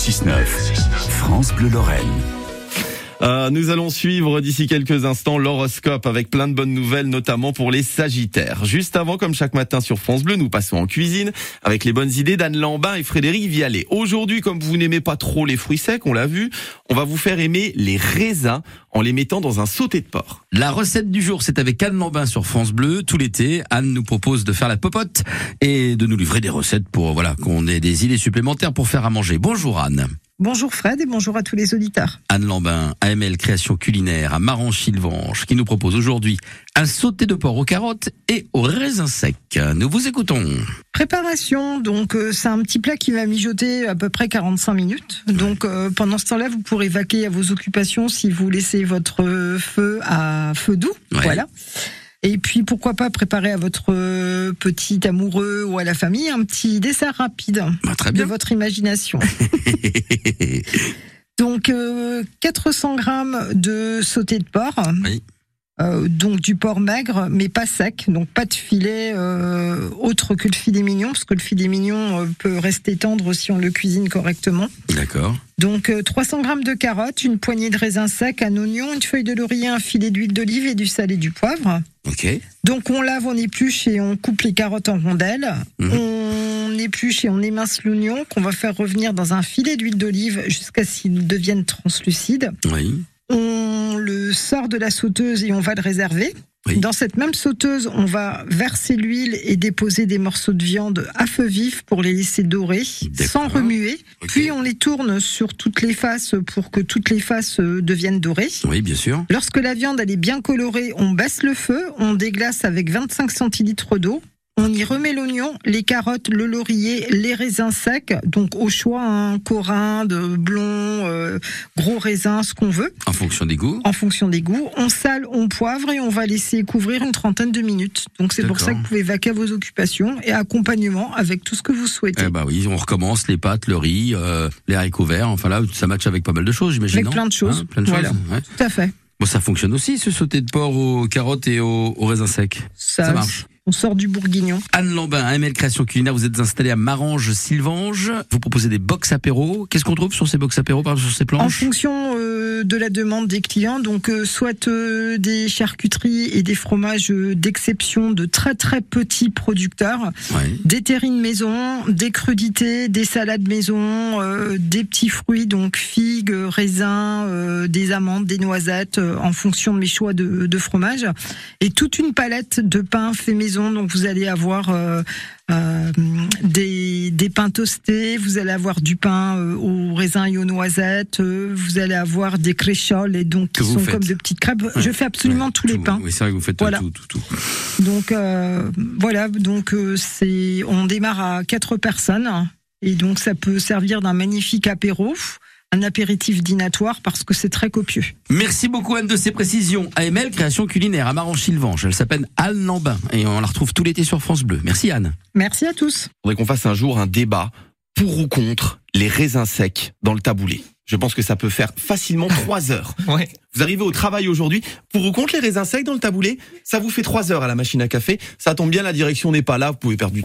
6-9, France Bleu Lorraine. Euh, nous allons suivre d'ici quelques instants l'horoscope avec plein de bonnes nouvelles, notamment pour les Sagittaires. Juste avant, comme chaque matin sur France Bleu, nous passons en cuisine avec les bonnes idées d'Anne Lambin et Frédéric Vialet. Aujourd'hui, comme vous n'aimez pas trop les fruits secs, on l'a vu, on va vous faire aimer les raisins en les mettant dans un sauté de porc. La recette du jour, c'est avec Anne Lambin sur France Bleu. Tout l'été, Anne nous propose de faire la popote et de nous livrer des recettes pour voilà qu'on ait des idées supplémentaires pour faire à manger. Bonjour Anne. Bonjour Fred et bonjour à tous les auditeurs. Anne Lambin, AML Création Culinaire à Marange-Sylvange, qui nous propose aujourd'hui un sauté de porc aux carottes et aux raisins secs. Nous vous écoutons. Préparation, donc euh, c'est un petit plat qui va mijoter à peu près 45 minutes. Donc euh, pendant ce temps-là, vous pourrez vaquer à vos occupations si vous laissez votre feu à feu doux. Ouais. Voilà. Et puis pourquoi pas préparer à votre euh, petit amoureux ou à la famille un petit dessert rapide Bah, très de votre imagination. Donc euh, 400 grammes de sauté de porc. Oui. Euh, donc du porc maigre, mais pas sec, donc pas de filet euh, autre que le filet mignon, parce que le filet mignon euh, peut rester tendre si on le cuisine correctement. D'accord. Donc euh, 300 grammes de carottes, une poignée de raisins secs, un oignon, une feuille de laurier, un filet d'huile d'olive et du sel et du poivre. Ok. Donc on lave, on épluche et on coupe les carottes en rondelles. Mhm. On épluche et on émince l'oignon qu'on va faire revenir dans un filet d'huile d'olive jusqu'à ce qu'il devienne translucide. Oui. On le sort de la sauteuse et on va le réserver. Oui. Dans cette même sauteuse, on va verser l'huile et déposer des morceaux de viande à feu vif pour les laisser dorer, sans remuer. Puis on les tourne sur toutes les faces pour que toutes les faces euh, deviennent dorées. Oui, bien sûr. Lorsque la viande elle est bien colorée, on baisse le feu, on déglace avec 25 centilitres d'eau. On y remet l'oignon, les carottes, le laurier, les raisins secs, donc au choix, un corin, de blond, euh, gros raisin, ce qu'on veut, En fonction des goûts. en fonction des goûts. On sale, on poivre et on va laisser couvrir une trentaine de minutes. Donc c'est pour ça que vous pouvez vaquer à vos occupations et accompagnement avec tout ce que vous souhaitez. Eh bah oui, on recommence les pâtes, le riz, euh, les haricots verts. Enfin là, ça matche avec pas mal de choses, j'imagine. Avec plein de choses. Hein, plein de Voilà. choses. ouais. Tout à fait. Bon, ça fonctionne aussi, ce sauté de porc aux carottes et aux, aux raisins secs. Ça marche. On sort du bourguignon. Anne Lambin, AML Création Culinaire, vous êtes installée à Marange-Sylvange. Vous proposez des box apéro. Qu'est-ce qu'on trouve sur ces box apéro, par exemple, sur ces En planches fonction euh, de la demande des clients, donc euh, soit euh, des charcuteries et des fromages d'exception de très très petits producteurs, Ouais. des terrines maison, des crudités, des salades maison, des petits fruits, donc figues, raisins, des amandes, des noisettes, en fonction de mes choix de, de fromage, et toute une palette de pain fait maison. Donc vous allez avoir euh, euh, des, des pains toastés, vous allez avoir du pain euh, aux raisins et aux noisettes, euh, vous allez avoir des crécholes et donc qui sont faites. comme de petites crêpes. Je fais absolument Ouais, tous les pains. Oui, c'est vrai que vous faites Voilà. tout, tout, tout. Donc voilà, donc c'est on démarre à quatre personnes et donc ça peut servir d'un magnifique apéro, un apéritif dînatoire parce que c'est très copieux. Merci beaucoup Anne de ces précisions. AML Création Culinaire à Marange-Sylvange. Elle s'appelle Anne Lambin et on la retrouve tout l'été sur France Bleu. Merci Anne. Merci à tous. faudrait qu'on fasse un jour un débat pour ou contre les raisins secs dans le taboulé. Je pense que ça peut faire facilement trois heures. Ouais. Vous arrivez au travail aujourd'hui, pour ou contre les raisins secs dans le taboulé, ça vous fait trois heures à la machine à café. Ça tombe bien, la direction n'est pas là, vous pouvez perdre du